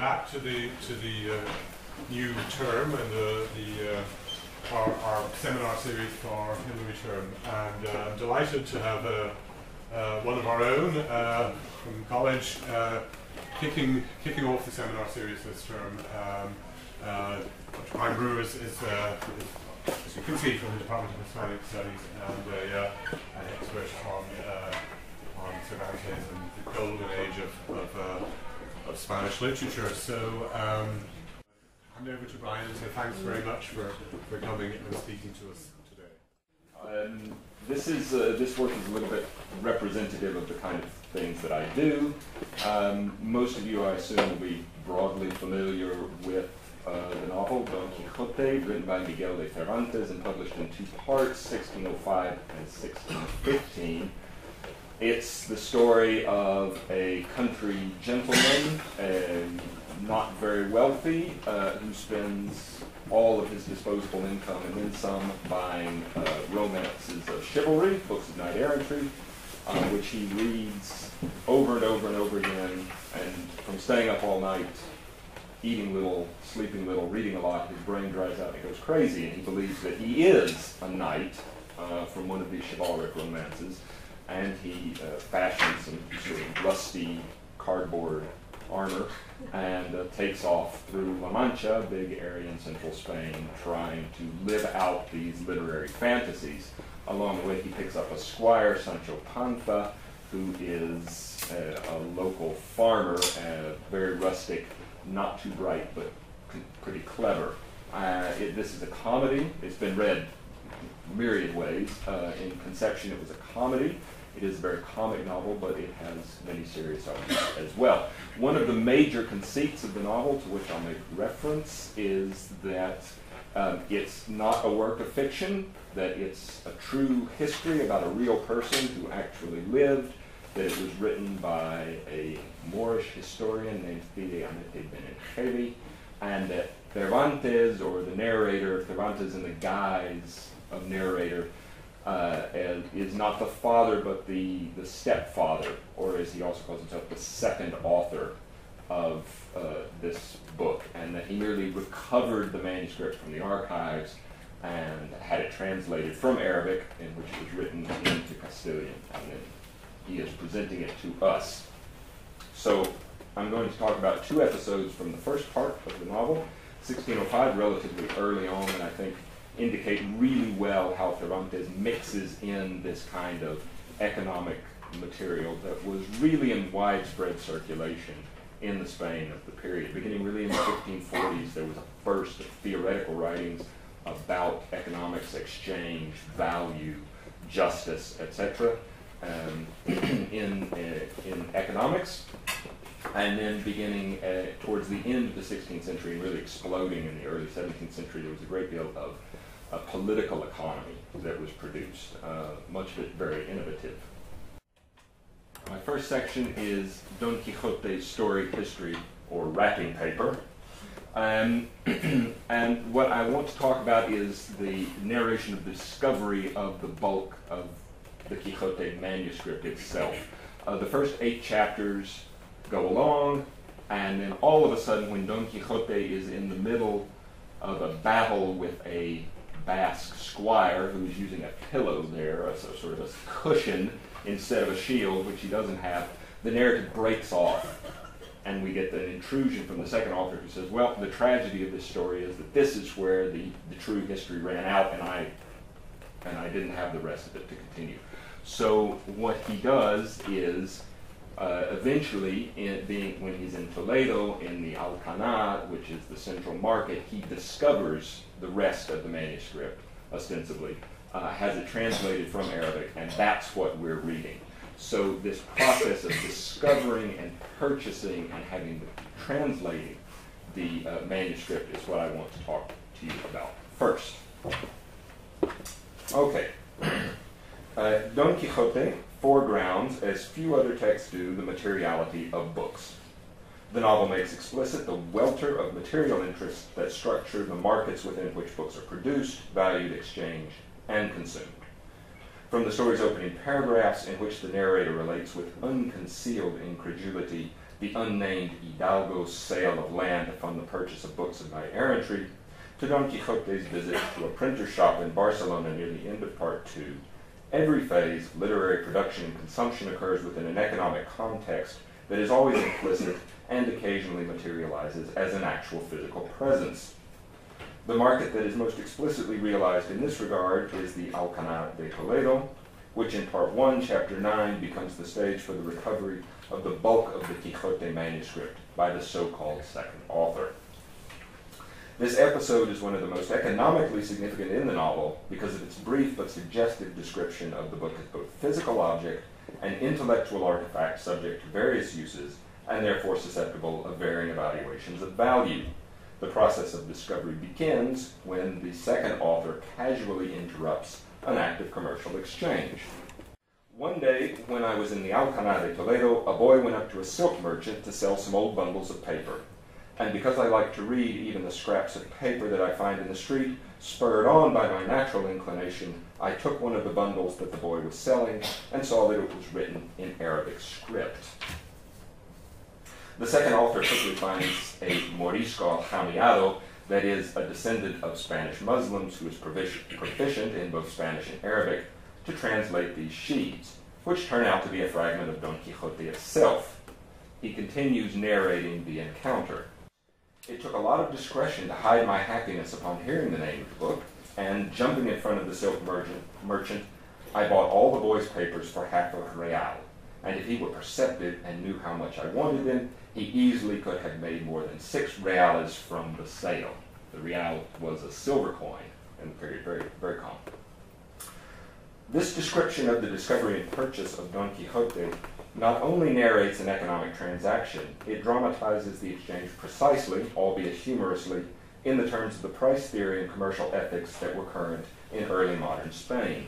back to the to the uh, new term and the, the uh, our, our, seminar series for Hilary term, and uh, I'm delighted to have uh, uh, one of our own uh, from college kicking kicking off the seminar series this term. Um, Dr. Brian Brewer is, is, as you can see from the Department of Hispanic Studies, and an expert on on Cervantes and the golden age of, of of Spanish literature. So um, hand over to Brian So thanks very much for, for coming and speaking to us today. Um, this is uh, this work is a little bit representative of the kind of things that I do. Um, most of you, I assume, will be broadly familiar with uh, the novel Don Quixote, written by Miguel de Cervantes and published in two parts, 1605 and 1615. It's the story of a country gentleman, uh, not very wealthy, uh, who spends all of his disposable income and then some buying uh, romances of chivalry, books of knight errantry, uh, which he reads over and over and over again. And from staying up all night, eating little, sleeping little, reading a lot, his brain dries out and goes crazy. And he believes that he is a knight uh, from one of these chivalric romances and he uh, some sort of rusty cardboard armor and uh, takes off through La Mancha, a big area in central Spain, trying to live out these literary fantasies. Along the way, he picks up a squire, Sancho Panza, who is uh, a local farmer, uh, very rustic, not too bright, but pretty clever. Uh, it, this is a comedy. It's been read myriad ways. In conception, it was a comedy. It is a very comic novel, but it has many serious elements as well. One of the major conceits of the novel, to which I'll make reference, is that um, it's not a work of fiction, that it's a true history about a real person who actually lived, that it was written by a Moorish historian named Cide Hamete Benengeli, and that Cervantes, or the narrator, Cervantes in the guise of narrator, uh, is not the father but the, the stepfather, or as he also calls himself, the second author of uh, this book, and that he merely recovered the manuscript from the archives and had it translated from Arabic, in which it was written into Castilian, and then he is presenting it to us. So I'm going to talk about two episodes from the first part of the novel, 1605, relatively early on, and I think indicate really well how Cervantes mixes in this kind of economic material that was really in widespread circulation in the Spain of the period. Beginning really in the 1540s, there was a burst of theoretical writings about economics, exchange, value, justice, etc. Um, in, uh, in economics, and then beginning uh, towards the end of the 16th century and really exploding in the early 17th century, there was a great deal of a political economy that was produced, uh, much of it very innovative. My first section is Don Quixote's story history, or wrapping paper. Um, and what I want to talk about is the narration of the discovery of the bulk of the Quixote manuscript itself. Uh, the first eight chapters go along, and then all of a sudden, when Don Quixote is in the middle of a battle with a Basque squire who's using a pillow there, a, sort of a cushion instead of a shield, which he doesn't have, the narrative breaks off. And we get an intrusion from the second author who says, Well, the tragedy of this story is that this is where the, the true history ran out, and I, and I didn't have the rest of it to continue. So, what he does is uh, eventually, in being, when he's in Toledo in the Alcana, which is the central market, he discovers the rest of the manuscript, ostensibly, uh, has it translated from Arabic, and that's what we're reading. So this process of discovering and purchasing and having the, translating the uh, manuscript is what I want to talk to you about first. Okay. Uh, Don Quixote foregrounds, as few other texts do, the materiality of books. The novel makes explicit the welter of material interests that structure the markets within which books are produced, valued, exchanged, and consumed. From the story's opening paragraphs, in which the narrator relates with unconcealed incredulity the unnamed Hidalgo's sale of land to fund the purchase of books of knight errantry, to Don Quixote's visit to a printer's shop in Barcelona near the end of part two, every phase of literary production and consumption occurs within an economic context that is always implicit and occasionally materializes as an actual physical presence. The market that is most explicitly realized in this regard is the Alcana de Toledo, which in part 1, chapter 9, becomes the stage for the recovery of the bulk of the Quixote manuscript by the so-called second author. This episode is one of the most economically significant in the novel because of its brief but suggestive description of the book as both physical object and intellectual artifact subject to various uses and therefore susceptible of varying evaluations of value. The process of discovery begins when the second author casually interrupts an act of commercial exchange. One day, when I was in the Alcana de Toledo, a boy went up to a silk merchant to sell some old bundles of paper. And because I like to read even the scraps of paper that I find in the street, spurred on by my natural inclination, I took one of the bundles that the boy was selling and saw that it was written in Arabic script. The second author quickly finds a Morisco Aljamiado, that is, a descendant of Spanish Muslims who is proficient in both Spanish and Arabic, to translate these sheets, which turn out to be a fragment of Don Quixote itself. He continues narrating the encounter. It took a lot of discretion to hide my happiness upon hearing the name of the book, and jumping in front of the silk merchant I bought all the boy's papers for half a real. And if he were perceptive and knew how much I wanted them, he easily could have made more than six reales from the sale. The real was a silver coin in the period, very, very common. This description of the discovery and purchase of Don Quixote not only narrates an economic transaction, it dramatizes the exchange precisely, albeit humorously, in the terms of the price theory and commercial ethics that were current in early modern Spain.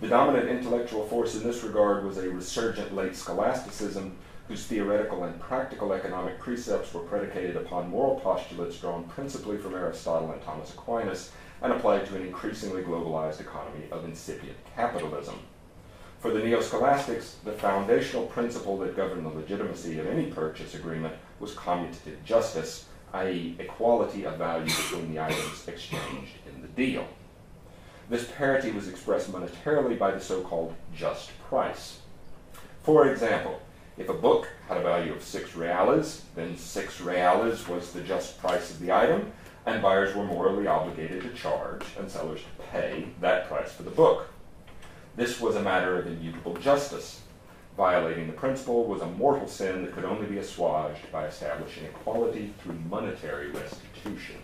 The dominant intellectual force in this regard was a resurgent late scholasticism whose theoretical and practical economic precepts were predicated upon moral postulates drawn principally from Aristotle and Thomas Aquinas and applied to an increasingly globalized economy of incipient capitalism. For the neo-scholastics, the foundational principle that governed the legitimacy of any purchase agreement was commutative justice, i.e., equality of value between the items exchanged in the deal. This parity was expressed monetarily by the so-called just price. For example, if a book had a value of six reales, then six reales was the just price of the item, and buyers were morally obligated to charge and sellers to pay that price for the book. This was a matter of immutable justice. Violating the principle was a mortal sin that could only be assuaged by establishing equality through monetary restitution.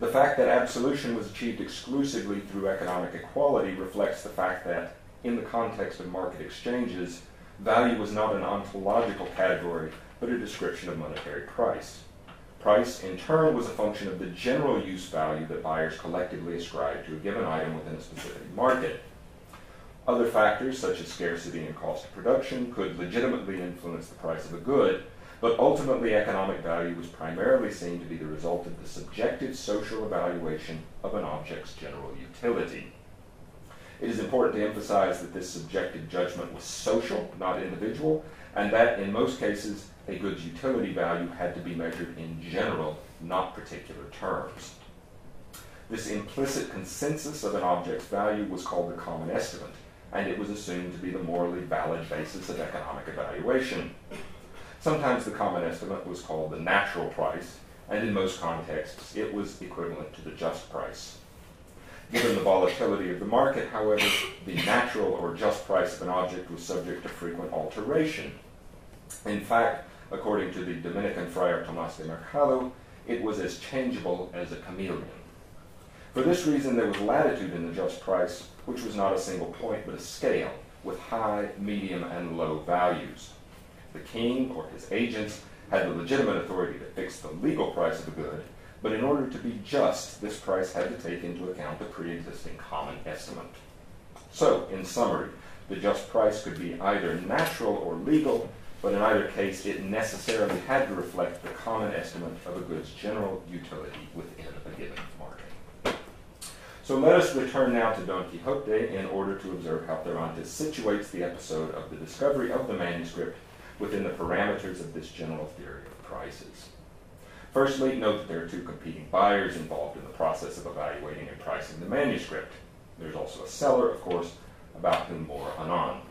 The fact that absolution was achieved exclusively through economic equality reflects the fact that, in the context of market exchanges, Value was not an ontological category, but a description of monetary price. Price, in turn, was a function of the general use value that buyers collectively ascribed to a given item within a specific market. Other factors, such as scarcity and cost of production, could legitimately influence the price of a good, but ultimately economic value was primarily seen to be the result of the subjective social evaluation of an object's general utility. It is important to emphasize that this subjective judgment was social, not individual, and that in most cases, a good's utility value had to be measured in general, not particular terms. This implicit consensus of an object's value was called the common estimate, and it was assumed to be the morally valid basis of economic evaluation. Sometimes the common estimate was called the natural price, and in most contexts, it was equivalent to the just price. Given the volatility of the market, however, the natural or just price of an object was subject to frequent alteration. In fact, according to the Dominican friar Tomas de Mercado, it was as changeable as a chameleon. For this reason, there was latitude in the just price, which was not a single point but a scale, with high, medium, and low values. The king or his agents had the legitimate authority to fix the legal price of a good, but in order to be just, this price had to take into account the pre-existing common estimate. So, in summary, the just price could be either natural or legal, but in either case it necessarily had to reflect the common estimate of a good's general utility within a given market. So let us return now to Don Quixote in order to observe how Cervantes situates the episode of the discovery of the manuscript within the parameters of this general theory of prices. Firstly, note that there are two competing buyers involved in the process of evaluating and pricing the manuscript. There's also a seller, of course, about whom more anon.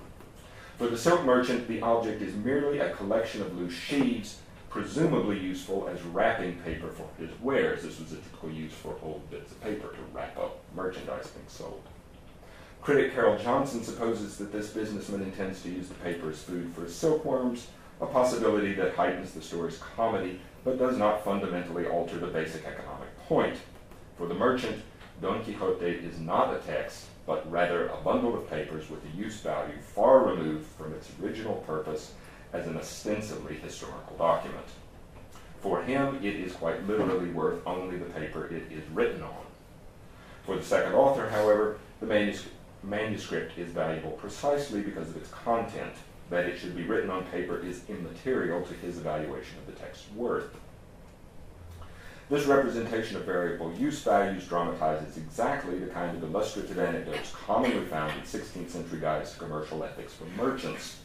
For the silk merchant, the object is merely a collection of loose sheaves, presumably useful as wrapping paper for his wares. This was a typical use for old bits of paper to wrap up merchandise being sold. Critic Carroll Johnson supposes that this businessman intends to use the paper as food for his silkworms, a possibility that heightens the story's comedy but does not fundamentally alter the basic economic point. For the merchant, Don Quixote is not a text, but rather a bundle of papers with a use value far removed from its original purpose as an ostensibly historical document. For him, it is quite literally worth only the paper it is written on. For the second author, however, the manuscript, is valuable precisely because of its content. That it should be written on paper is immaterial to his evaluation of the text's worth. This representation of variable use values dramatizes exactly the kind of illustrative anecdotes commonly found in 16th century guides to commercial ethics for merchants.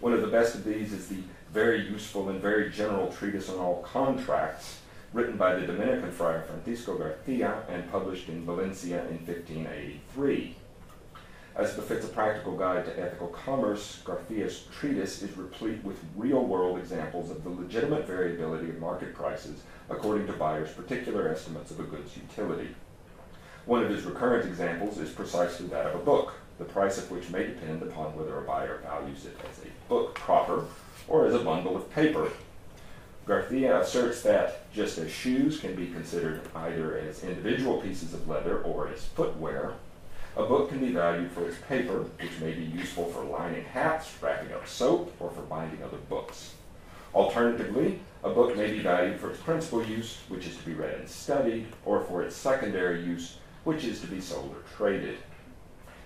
One of the best of these is the very useful and very general treatise on all contracts, written by the Dominican friar Francisco Garcia and published in Valencia in 1583. As befits a practical guide to ethical commerce, Garcia's treatise is replete with real world examples of the legitimate variability of market prices according to buyers' particular estimates of a good's utility. One of his recurrent examples is precisely that of a book, the price of which may depend upon whether a buyer values it as a book proper or as a bundle of paper. Garcia asserts that just as shoes can be considered either as individual pieces of leather or as footwear, a book can be valued for its paper, which may be useful for lining hats, wrapping up soap, or for binding other books. Alternatively, a book may be valued for its principal use, which is to be read and studied, or for its secondary use, which is to be sold or traded.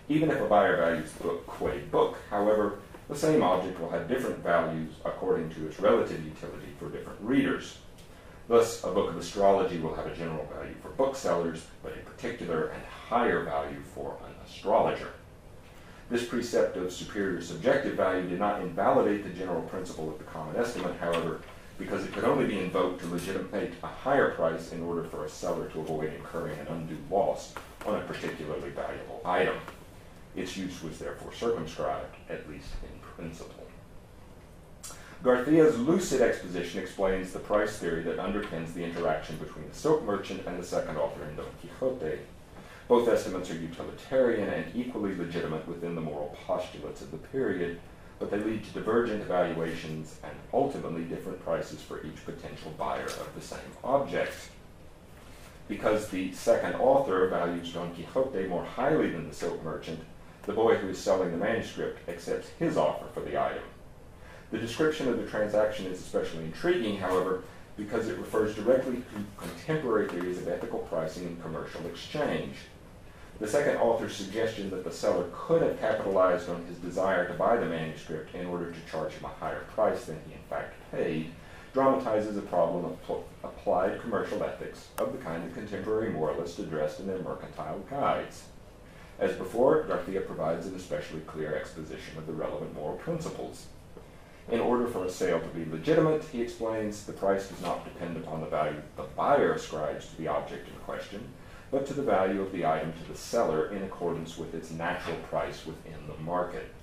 Even if a buyer values the book qua book, however, the same object will have different values according to its relative utility for different readers. Thus, a book of astrology will have a general value for booksellers, but a particular and higher value for an astrologer. This precept of superior subjective value did not invalidate the general principle of the common estimate, however, because it could only be invoked to legitimate a higher price in order for a seller to avoid incurring an undue loss on a particularly valuable item. Its use was therefore circumscribed, at least in principle. Garcia's lucid exposition explains the price theory that underpins the interaction between the silk merchant and the second author in Don Quixote, both estimates are utilitarian and equally legitimate within the moral postulates of the period, but they lead to divergent evaluations and ultimately different prices for each potential buyer of the same object. Because the second author values Don Quixote more highly than the silk merchant, the boy who is selling the manuscript accepts his offer for the item. The description of the transaction is especially intriguing, however, because it refers directly to contemporary theories of ethical pricing and commercial exchange. The second author's suggestion that the seller could have capitalized on his desire to buy the manuscript in order to charge him a higher price than he in fact paid dramatizes a problem of pl- applied commercial ethics of the kind that contemporary moralists addressed in their mercantile guides. As before, Garcia provides an especially clear exposition of the relevant moral principles. In order for a sale to be legitimate, he explains, the price does not depend upon the value the buyer ascribes to the object in question, but to the value of the item to the seller in accordance with its natural price within the market.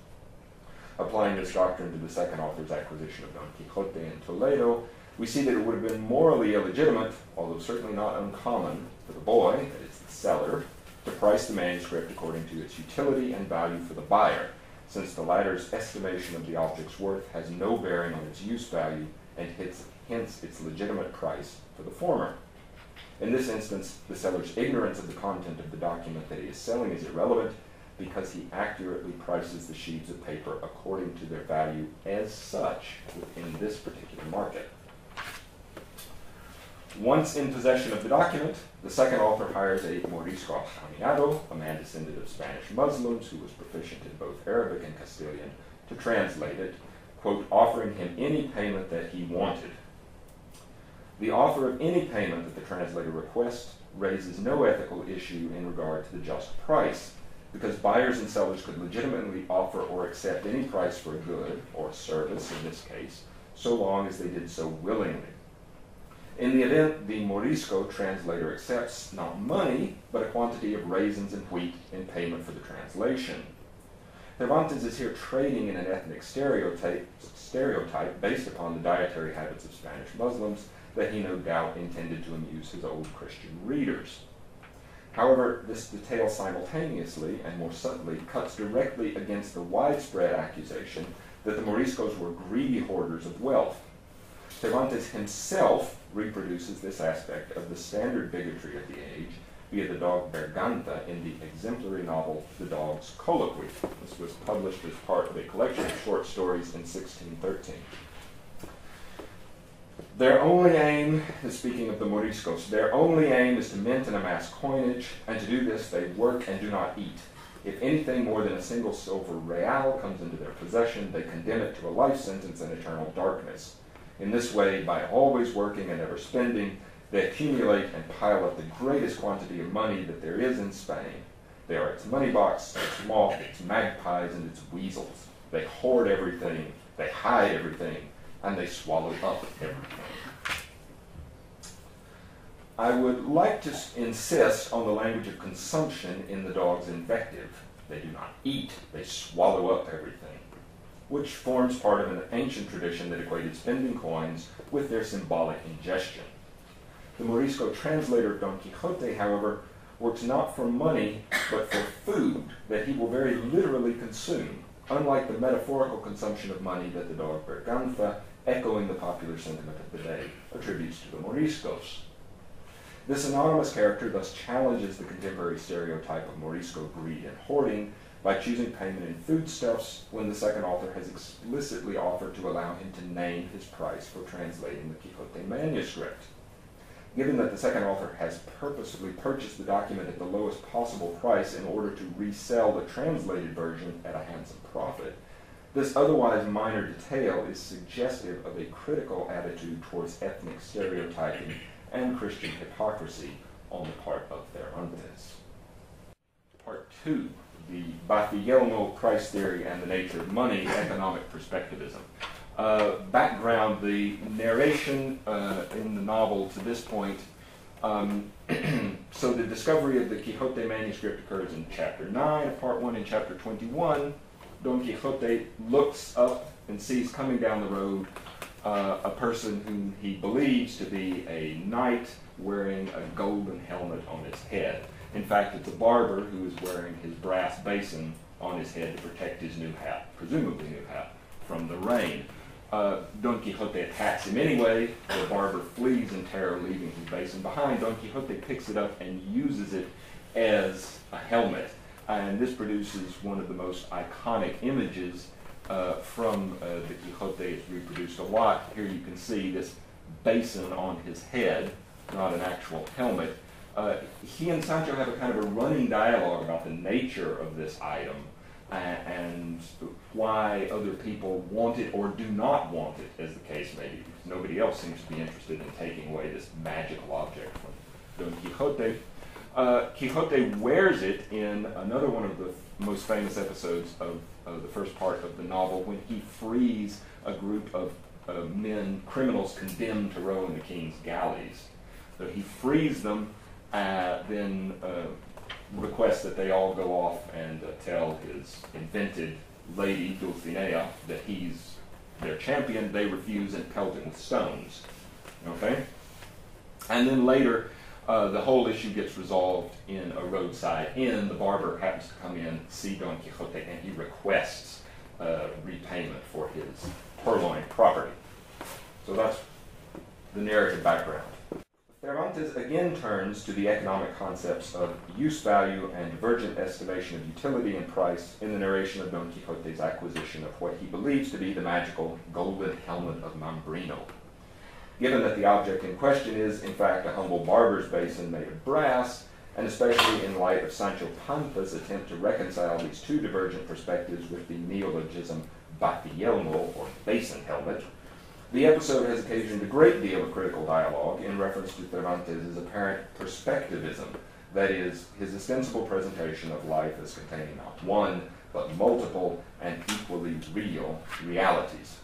Applying this doctrine to the second author's acquisition of Don Quixote in Toledo, we see that it would have been morally illegitimate, although certainly not uncommon, for the boy, that is the seller, to price the manuscript according to its utility and value for the buyer, since the latter's estimation of the object's worth has no bearing on its use value and hence its legitimate price for the former. In this instance, the seller's ignorance of the content of the document that he is selling is irrelevant because he accurately prices the sheets of paper according to their value as such within this particular market. Once in possession of the document, the second author hires a Morisco Jamiado, a man descended of Spanish Muslims who was proficient in both Arabic and Castilian, to translate it, quote, offering him any payment that he wanted the offer of any payment that the translator requests raises no ethical issue in regard to the just price, because buyers and sellers could legitimately offer or accept any price for a good, or service in this case, so long as they did so willingly. In the event the Morisco translator accepts not money, but a quantity of raisins and wheat in payment for the translation. Cervantes is here trading in an ethnic stereotype, stereotype based upon the dietary habits of Spanish Muslims that he no doubt intended to amuse his old Christian readers. However, this detail simultaneously and more subtly cuts directly against the widespread accusation that the Moriscos were greedy hoarders of wealth. Cervantes himself reproduces this aspect of the standard bigotry of the age via the dog Berganza in the exemplary novel The Dog's Colloquy. This was published as part of a collection of short stories in 1613. Their only aim, speaking of the Moriscos, their only aim is to mint and amass coinage, and to do this they work and do not eat. If anything more than a single silver real comes into their possession, they condemn it to a life sentence and eternal darkness. In this way, by always working and never spending, they accumulate and pile up the greatest quantity of money that there is in Spain. They are its money box, its moth, its magpies, and its weasels. They hoard everything, they hide everything, and they swallow up everything. I would like to insist on the language of consumption in the dog's invective. They do not eat, they swallow up everything, which forms part of an ancient tradition that equated spending coins with their symbolic ingestion. The Morisco translator Don Quixote, however, works not for money, but for food that he will very literally consume, unlike the metaphorical consumption of money that the dog Berganza, echoing the popular sentiment of the day, attributes to the Moriscos. This anonymous character thus challenges the contemporary stereotype of Morisco greed and hoarding by choosing payment in foodstuffs when the second author has explicitly offered to allow him to name his price for translating the Quixote manuscript. Given that the second author has purposefully purchased the document at the lowest possible price in order to resell the translated version at a handsome profit, this otherwise minor detail is suggestive of a critical attitude towards ethnic stereotyping and Christian hypocrisy on the part of their Cervantes. Part two, the Baciyelmo price theory and the nature of money, economic perspectivism. Uh, background, the narration uh, in the novel to this point. Um, so the discovery of the Quixote manuscript occurs in chapter 9 of part 1 in chapter 21. Don Quixote looks up and sees coming down the road uh, a person whom he believes to be a knight wearing a golden helmet on his head. In fact, it's a barber who is wearing his brass basin on his head to protect his new hat, presumably new hat, from the rain. Uh, Don Quixote attacks him anyway. The barber flees in terror, leaving his basin behind. Don Quixote picks it up and uses it as a helmet. And this produces one of the most iconic images uh, from uh, the Quixote is reproduced a lot. Here you can see this basin on his head, not an actual helmet. Uh, he and Sancho have a kind of a running dialogue about the nature of this item and why other people want it or do not want it, as the case may be. Nobody else seems to be interested in taking away this magical object from Don Quixote. Uh, Quixote wears it in another one of the most famous episodes of the first part of the novel when he frees a group of uh, men, criminals condemned to row in the king's galleys. So he frees them, uh, then uh, requests that they all go off and uh, tell his invented lady, Dulcinea, that he's their champion. They refuse and pelt him with stones. Okay? And then later, uh, the whole issue gets resolved in a roadside inn. The barber happens to come in, see Don Quixote, and he requests uh, repayment for his purloined property. So that's the narrative background. Cervantes again turns to the economic concepts of use value and divergent estimation of utility and price in the narration of Don Quixote's acquisition of what he believes to be the magical golden helmet of Mambrino. Given that the object in question is, in fact, a humble barber's basin made of brass, and especially in light of Sancho Panza's attempt to reconcile these two divergent perspectives with the neologism baciyelmo, or basin helmet, the episode has occasioned a great deal of critical dialogue in reference to Cervantes' apparent perspectivism, that is, his ostensible presentation of life as containing not one, but multiple and equally real realities.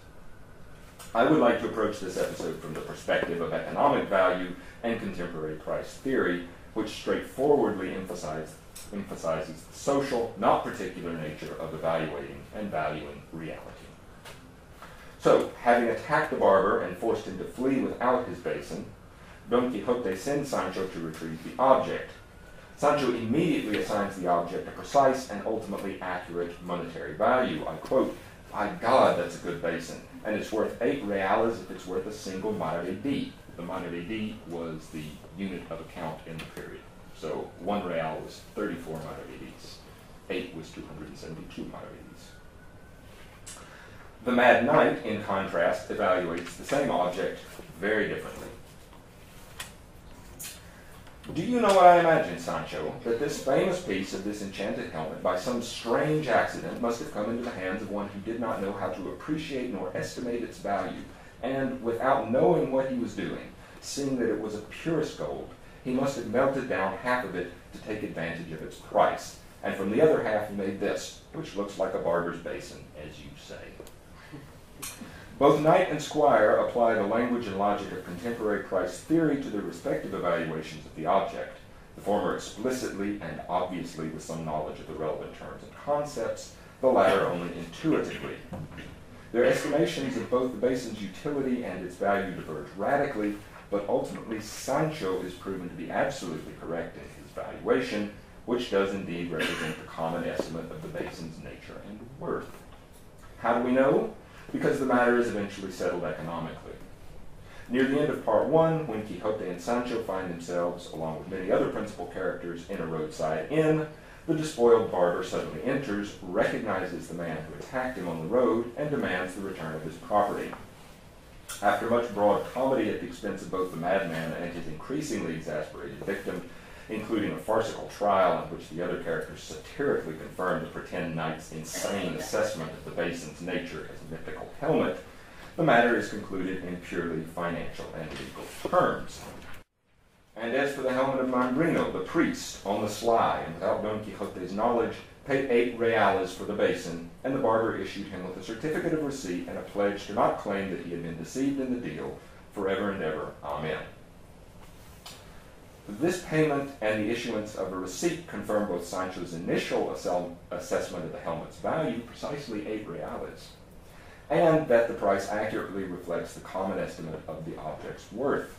I would like to approach this episode from the perspective of economic value and contemporary price theory, which straightforwardly emphasize, emphasizes the social, not particular nature of evaluating and valuing reality. So, having attacked the barber and forced him to flee without his basin, Don Quixote sends Sancho to retrieve the object. Sancho immediately assigns the object a precise and ultimately accurate monetary value. I quote, By God, that's a good basin, and it's worth eight reales if it's worth a single maravedi. The maravedi was the unit of account in the period. So one real was 34 maravedis. Eight was 272 maravedis. The Mad Knight, in contrast, evaluates the same object very differently. Do you know what I imagine, Sancho? That this famous piece of this enchanted helmet, by some strange accident, must have come into the hands of one who did not know how to appreciate nor estimate its value, and without knowing what he was doing, seeing that it was of purest gold, he must have melted down half of it to take advantage of its price, and from the other half he made this, which looks like a barber's basin, as you say. Both knight and squire apply the language and logic of contemporary price theory to their respective evaluations of the object, the former explicitly and obviously with some knowledge of the relevant terms and concepts, the latter only intuitively. Their estimations of both the basin's utility and its value diverge radically, but ultimately Sancho is proven to be absolutely correct in his valuation, which does indeed represent the common estimate of the basin's nature and worth. How do we know? Because the matter is eventually settled economically. Near the end of part one, when Quixote and Sancho find themselves, along with many other principal characters, in a roadside inn, the despoiled barber suddenly enters, recognizes the man who attacked him on the road, and demands the return of his property. After much broad comedy at the expense of both the madman and his increasingly exasperated victim, including a farcical trial in which the other characters satirically confirm the pretend knight's insane assessment of the basin's nature as a mythical helmet, the matter is concluded in purely financial and legal terms. And as for the helmet of Mambrino, the priest, on the sly and without Don Quixote's knowledge, paid eight reales for the basin, and the barber issued him with a certificate of receipt and a pledge to not claim that he had been deceived in the deal forever and ever. Amen. This payment and the issuance of a receipt confirm both Sancho's initial assessment of the helmet's value, precisely eight reales, and that the price accurately reflects the common estimate of the object's worth.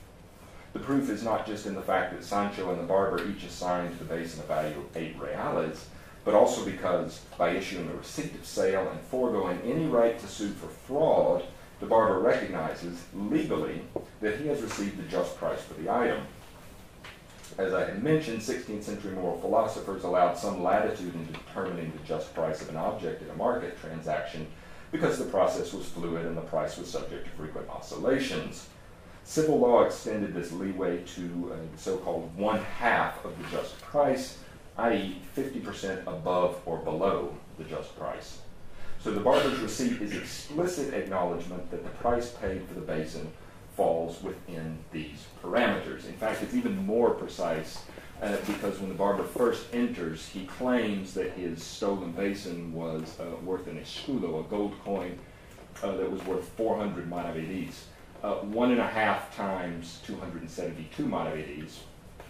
The proof is not just in the fact that Sancho and the barber each assigned the basin a value of eight reales, but also because by issuing a receipt of sale and foregoing any right to sue for fraud, the barber recognizes legally that he has received the just price for the item. As I had mentioned, 16th century moral philosophers allowed some latitude in determining the just price of an object in a market transaction because the process was fluid and the price was subject to frequent oscillations. Civil law extended this leeway to the so called one half of the just price, i.e., 50% above or below the just price. So the barber's receipt is explicit acknowledgement that the price paid for the basin falls within these parameters. In fact, it's even more precise uh, because when the barber first enters, he claims that his stolen basin was uh, worth an escudo, a gold coin uh, that was worth 400 maravedis. Uh, one and a half times 272 maravedis,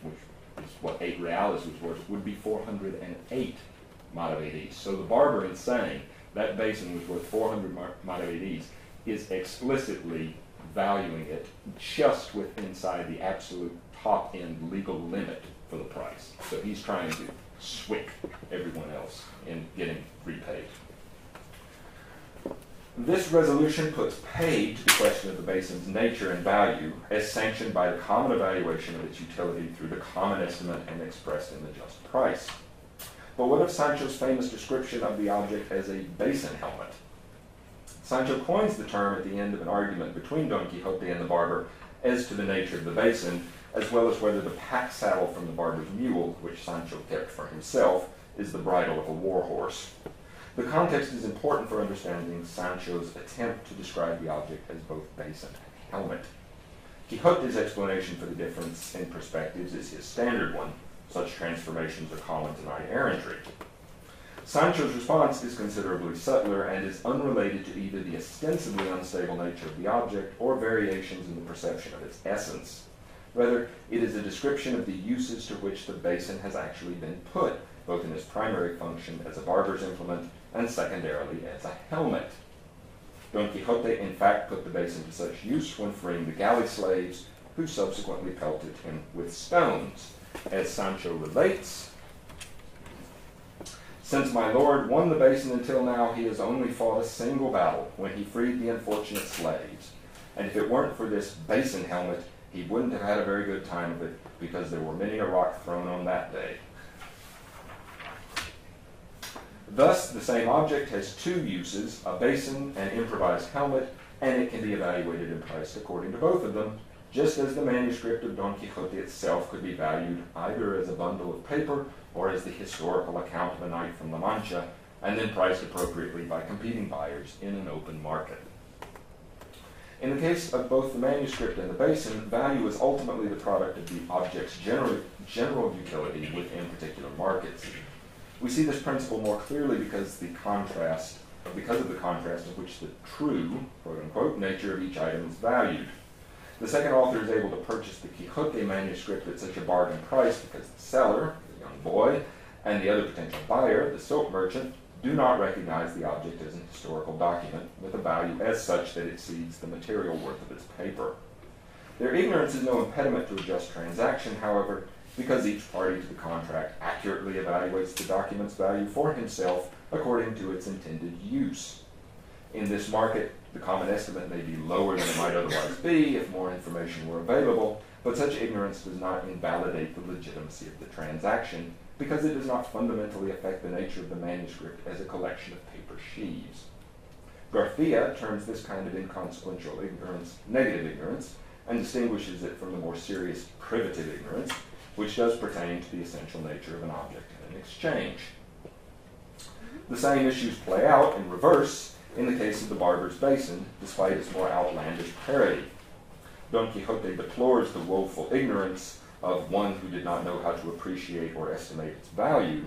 which is what 8 reales was worth, would be 408 maravedis. So the barber, in saying that basin was worth 400 maravedis, is explicitly valuing it just with inside the absolute top end legal limit for the price. So he's trying to swick everyone else in getting repaid. This resolution puts paid to the question of the basin's nature and value as sanctioned by the common evaluation of its utility through the common estimate and expressed in the just price. But what of Sancho's famous description of the object as a basin helmet? Sancho coins the term at the end of an argument between Don Quixote and the barber as to the nature of the basin, as well as whether the pack saddle from the barber's mule, which Sancho kept for himself, is the bridle of a war horse. The context is important for understanding Sancho's attempt to describe the object as both basin and helmet. Quixote's explanation for the difference in perspectives is his standard one. Such transformations are common to knight errantry. Sancho's response is considerably subtler and is unrelated to either the ostensibly unstable nature of the object or variations in the perception of its essence. Rather, it is a description of the uses to which the basin has actually been put, both in its primary function as a barber's implement and secondarily as a helmet. Don Quixote, in fact, put the basin to such use when freeing the galley slaves, who subsequently pelted him with stones. As Sancho relates, since my lord won the basin until now, he has only fought a single battle when he freed the unfortunate slaves. And if it weren't for this basin helmet, he wouldn't have had a very good time of it, because there were many a rock thrown on that day. Thus, the same object has two uses, a basin and improvised helmet, and it can be evaluated and priced according to both of them, just as the manuscript of Don Quixote itself could be valued either as a bundle of paper or as the historical account of a knight from La Mancha, and then priced appropriately by competing buyers in an open market. In the case of both the manuscript and the basin, value is ultimately the product of the object's general, general utility within particular markets. We see this principle more clearly because the contrast, because of the contrast in which the true, quote unquote, nature of each item is valued. The second author is able to purchase the Quixote manuscript at such a bargain price because the seller, the young boy, and the other potential buyer, the silk merchant, do not recognize the object as an historical document with a value as such that exceeds the material worth of its paper. Their ignorance is no impediment to a just transaction, however, because each party to the contract accurately evaluates the document's value for himself according to its intended use. In this market, the common estimate may be lower than it might otherwise be if more information were available, but such ignorance does not invalidate the legitimacy of the transaction because it does not fundamentally affect the nature of the manuscript as a collection of paper sheaves. Garcia terms this kind of inconsequential ignorance negative ignorance and distinguishes it from the more serious privative ignorance, which does pertain to the essential nature of an object in an exchange. The same issues play out in reverse in the case of the Barber's Basin, despite its more outlandish parody. Don Quixote deplores the woeful ignorance of one who did not know how to appreciate or estimate its value.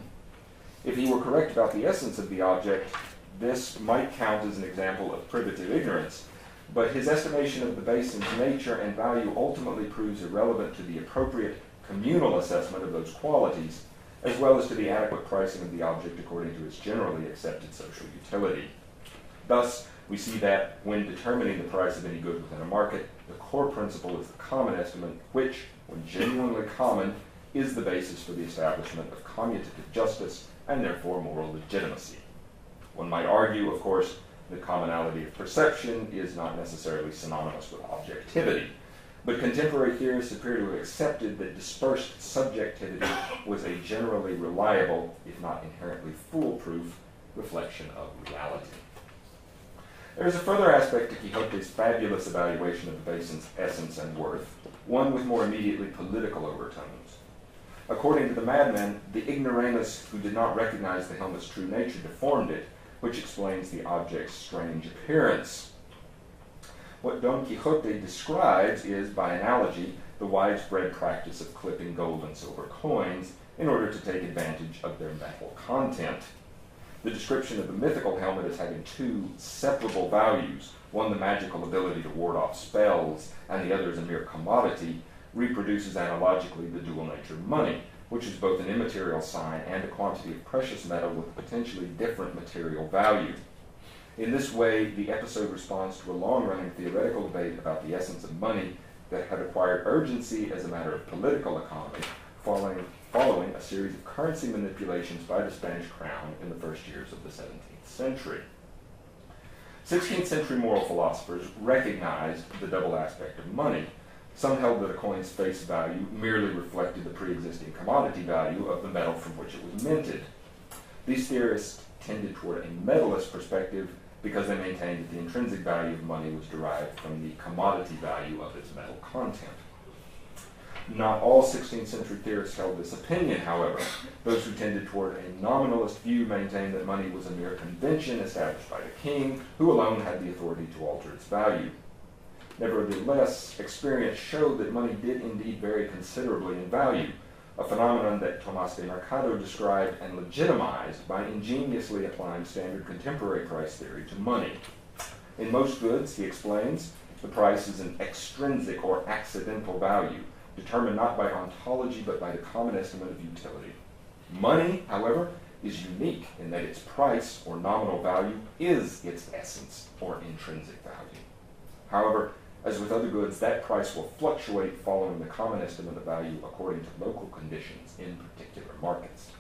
If he were correct about the essence of the object, this might count as an example of privative ignorance, but his estimation of the basin's nature and value ultimately proves irrelevant to the appropriate communal assessment of those qualities, as well as to the adequate pricing of the object according to its generally accepted social utility. Thus, we see that when determining the price of any good within a market, the core principle is the common estimate, which, when genuinely common, is the basis for the establishment of commutative justice and therefore moral legitimacy. One might argue, of course, that commonality of perception is not necessarily synonymous with objectivity, but contemporary theorists appear to have accepted that dispersed subjectivity was a generally reliable, if not inherently foolproof, reflection of reality. There is a further aspect to Quixote's fabulous evaluation of the basin's essence and worth, one with more immediately political overtones. According to the madman, the ignoramus who did not recognize the helmet's true nature deformed it, which explains the object's strange appearance. What Don Quixote describes is, by analogy, the widespread practice of clipping gold and silver coins in order to take advantage of their metal content. The description of the mythical helmet as having two separable values, one the magical ability to ward off spells, and the other as a mere commodity, reproduces analogically the dual nature of money, which is both an immaterial sign and a quantity of precious metal with potentially different material value. In this way, the episode responds to a long running theoretical debate about the essence of money that had acquired urgency as a matter of political economy following following a series of currency manipulations by the Spanish crown in the first years of the 17th century. 16th century moral philosophers recognized the double aspect of money. Some held that a coin's face value merely reflected the pre existing commodity value of the metal from which it was minted. These theorists tended toward a metalist perspective because they maintained that the intrinsic value of money was derived from the commodity value of its metal content. Not all 16th century theorists held this opinion, however. Those who tended toward a nominalist view maintained that money was a mere convention established by the king, who alone had the authority to alter its value. Nevertheless, experience showed that money did indeed vary considerably in value. a phenomenon that Tomas de Mercado described and legitimized by ingeniously applying standard contemporary price theory to money. In most goods, he explains, the price is an extrinsic or accidental value, determined not by ontology but by the common estimate of utility. Money, however, is unique in that its price or nominal value is its essence or intrinsic value. However, as with other goods, that price will fluctuate following the common estimate of value according to local conditions in particular markets.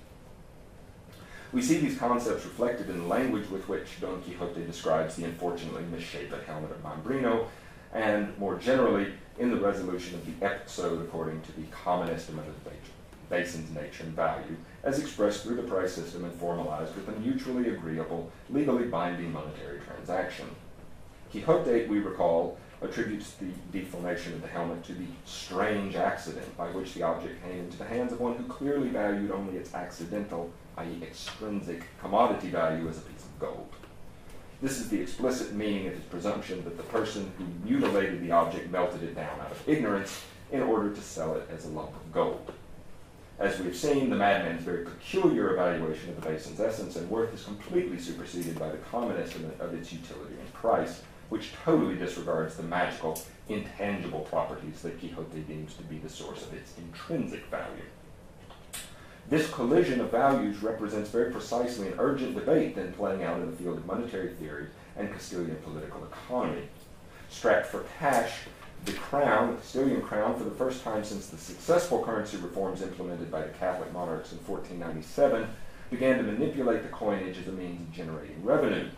We see these concepts reflected in the language with which Don Quixote describes the unfortunately misshapen helmet of Mambrino, and more generally in the resolution of the episode according to the common estimate of the basin's nature and value, as expressed through the price system and formalized with a mutually agreeable, legally binding monetary transaction. Quixote, we recall, attributes the deformation of the helmet to the strange accident by which the object came into the hands of one who clearly valued only its accidental, i.e., extrinsic commodity value as a piece of gold. This is the explicit meaning of his presumption that the person who mutilated the object melted it down out of ignorance in order to sell it as a lump of gold. As we've seen, the madman's very peculiar evaluation of the basin's essence and worth is completely superseded by the common estimate of its utility and price, which totally disregards the magical, intangible properties that Quixote deems to be the source of its intrinsic value. This collision of values represents very precisely an urgent debate then playing out in the field of monetary theory and Castilian political economy. Strapped for cash, the crown, the Castilian crown, for the first time since the successful currency reforms implemented by the Catholic monarchs in 1497, began to manipulate the coinage as a means of generating revenue.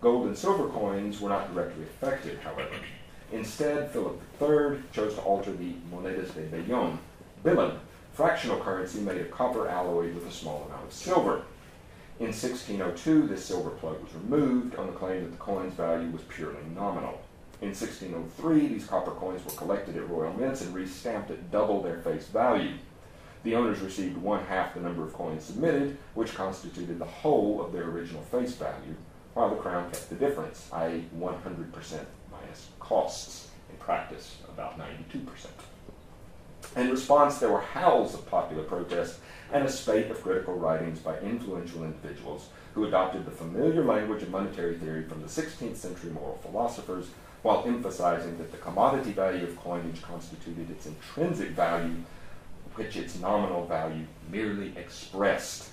Gold and silver coins were not directly affected, however. Instead, Philip III chose to alter the monedas de vellón, Billon, fractional currency made of copper alloyed with a small amount of silver. In 1602, this silver plug was removed on the claim that the coin's value was purely nominal. In 1603, these copper coins were collected at royal mints and restamped at double their face value. The owners received one half the number of coins submitted, which constituted the whole of their original face value, while the Crown kept the difference, i.e., 100% minus costs. In practice, about 92%. In response, there were howls of popular protest and a spate of critical writings by influential individuals who adopted the familiar language of monetary theory from the 16th century moral philosophers while emphasizing that the commodity value of coinage constituted its intrinsic value, which its nominal value merely expressed.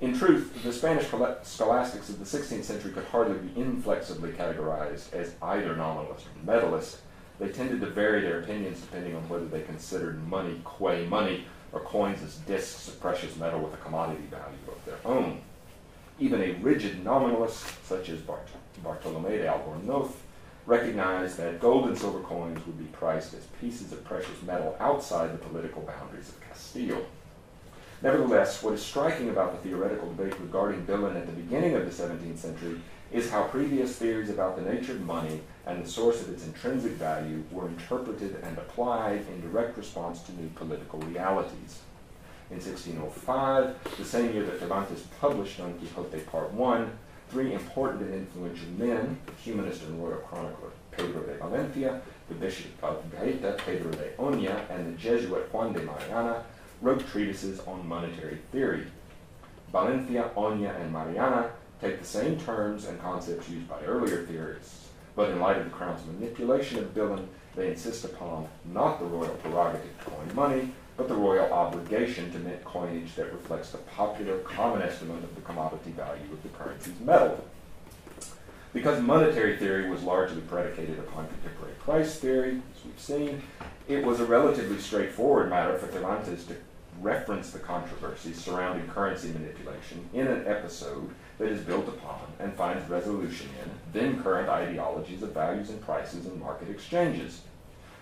In truth, the Spanish scholastics of the 16th century could hardly be inflexibly categorized as either nominalist or metalist. They tended to vary their opinions depending on whether they considered money qua money or coins as discs of precious metal with a commodity value of their own. Even a rigid nominalist, such as Bart- Bartolome de Albornoz, recognized that gold and silver coins would be priced as pieces of precious metal outside the political boundaries of Castile. Nevertheless, what is striking about the theoretical debate regarding Billon at the beginning of the 17th century is how previous theories about the nature of money and the source of its intrinsic value were interpreted and applied in direct response to new political realities. In 1605, the same year that Cervantes published Don Quixote Part 1, three important and influential men, the humanist and royal chronicler Pedro de Valencia, the bishop of Gaeta, Pedro de Oña, and the Jesuit Juan de Mariana, wrote treatises on monetary theory. Valencia, Oña, and Mariana take the same terms and concepts used by earlier theorists, but in light of the crown's manipulation of Billon, they insist upon not the royal prerogative to coin money, but the royal obligation to mint coinage that reflects the popular common estimate of the commodity value of the currency's metal. Because monetary theory was largely predicated upon contemporary price theory, as we've seen, it was a relatively straightforward matter for Cervantes to reference the controversies surrounding currency manipulation in an episode that is built upon and finds resolution in then current ideologies of values and prices and market exchanges.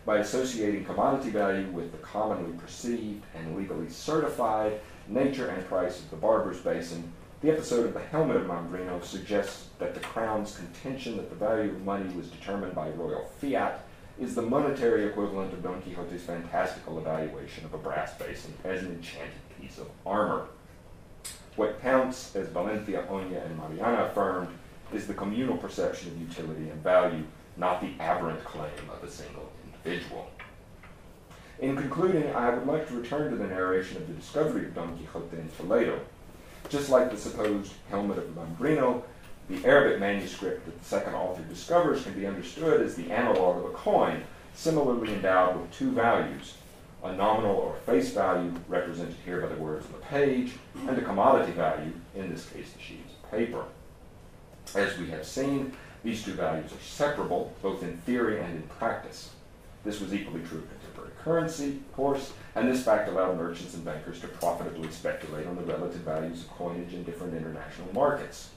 By associating commodity value with the commonly perceived and legally certified nature and price of the Barbers Basin, the episode of the Helmet of Mambrino suggests that the Crown's contention that the value of money was determined by royal fiat is the monetary equivalent of Don Quixote's fantastical evaluation of a brass basin as an enchanted piece of armor. What counts, as Valencia, Oña, and Mariana affirmed, is the communal perception of utility and value, not the aberrant claim of a single individual. In concluding, I would like to return to the narration of the discovery of Don Quixote in Toledo. Just like the supposed helmet of Mambrino, the Arabic manuscript that the second author discovers can be understood as the analog of a coin, similarly endowed with two values, a nominal or face value, represented here by the words on the page, and a commodity value, in this case the sheets of paper. As we have seen, these two values are separable, both in theory and in practice. This was equally true of contemporary currency, of course, and this fact allowed merchants and bankers to profitably speculate on the relative values of coinage in different international markets.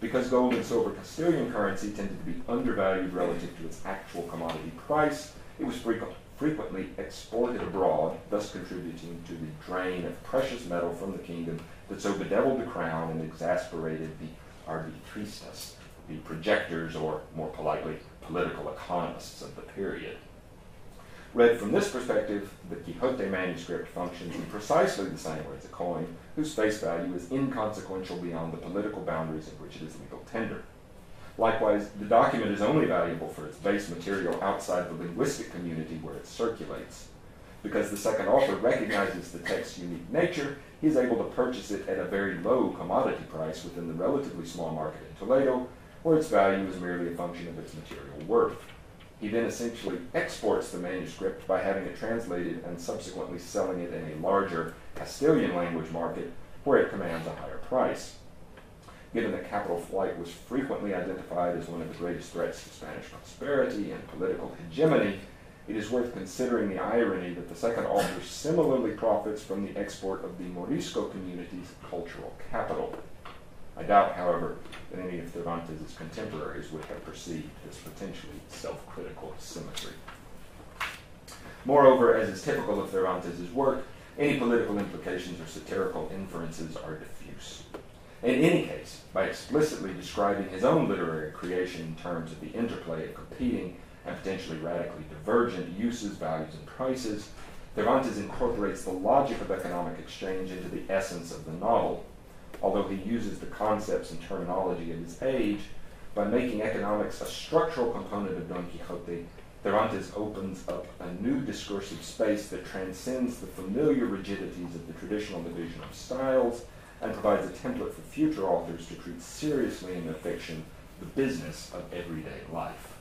Because gold and silver Castilian currency tended to be undervalued relative to its actual commodity price, it was frequent, frequently exported abroad, thus contributing to the drain of precious metal from the kingdom that so bedeviled the crown and exasperated the arbitristas, the projectors, or more politely, political economists of the period. Read from this perspective, the Quixote manuscript functions in precisely the same way as a coin, whose face value is inconsequential beyond the political boundaries in which it is legal tender. Likewise, the document is only valuable for its base material outside the linguistic community where it circulates. Because the second author recognizes the text's unique nature, he is able to purchase it at a very low commodity price within the relatively small market in Toledo, where its value is merely a function of its material worth. He then essentially exports the manuscript by having it translated and subsequently selling it in a larger Castilian language market where it commands a higher price given that capital flight was frequently identified as one of the greatest threats to Spanish prosperity and political hegemony, it is worth considering the irony that the second author similarly profits from the export of the Morisco community's cultural capital. I doubt, however, that any of Cervantes' contemporaries would have perceived this potentially self-critical symmetry. Moreover, as is typical of Cervantes' work, any political implications or satirical inferences are diffuse. In any case, by explicitly describing his own literary creation in terms of the interplay of competing and potentially radically divergent uses, values, and prices, Cervantes incorporates the logic of economic exchange into the essence of the novel, although he uses the concepts and terminology of his age, by making economics a structural component of Don Quixote, Cervantes opens up a new discursive space that transcends the familiar rigidities of the traditional division of styles and provides a template for future authors to treat seriously in their fiction the business of everyday life.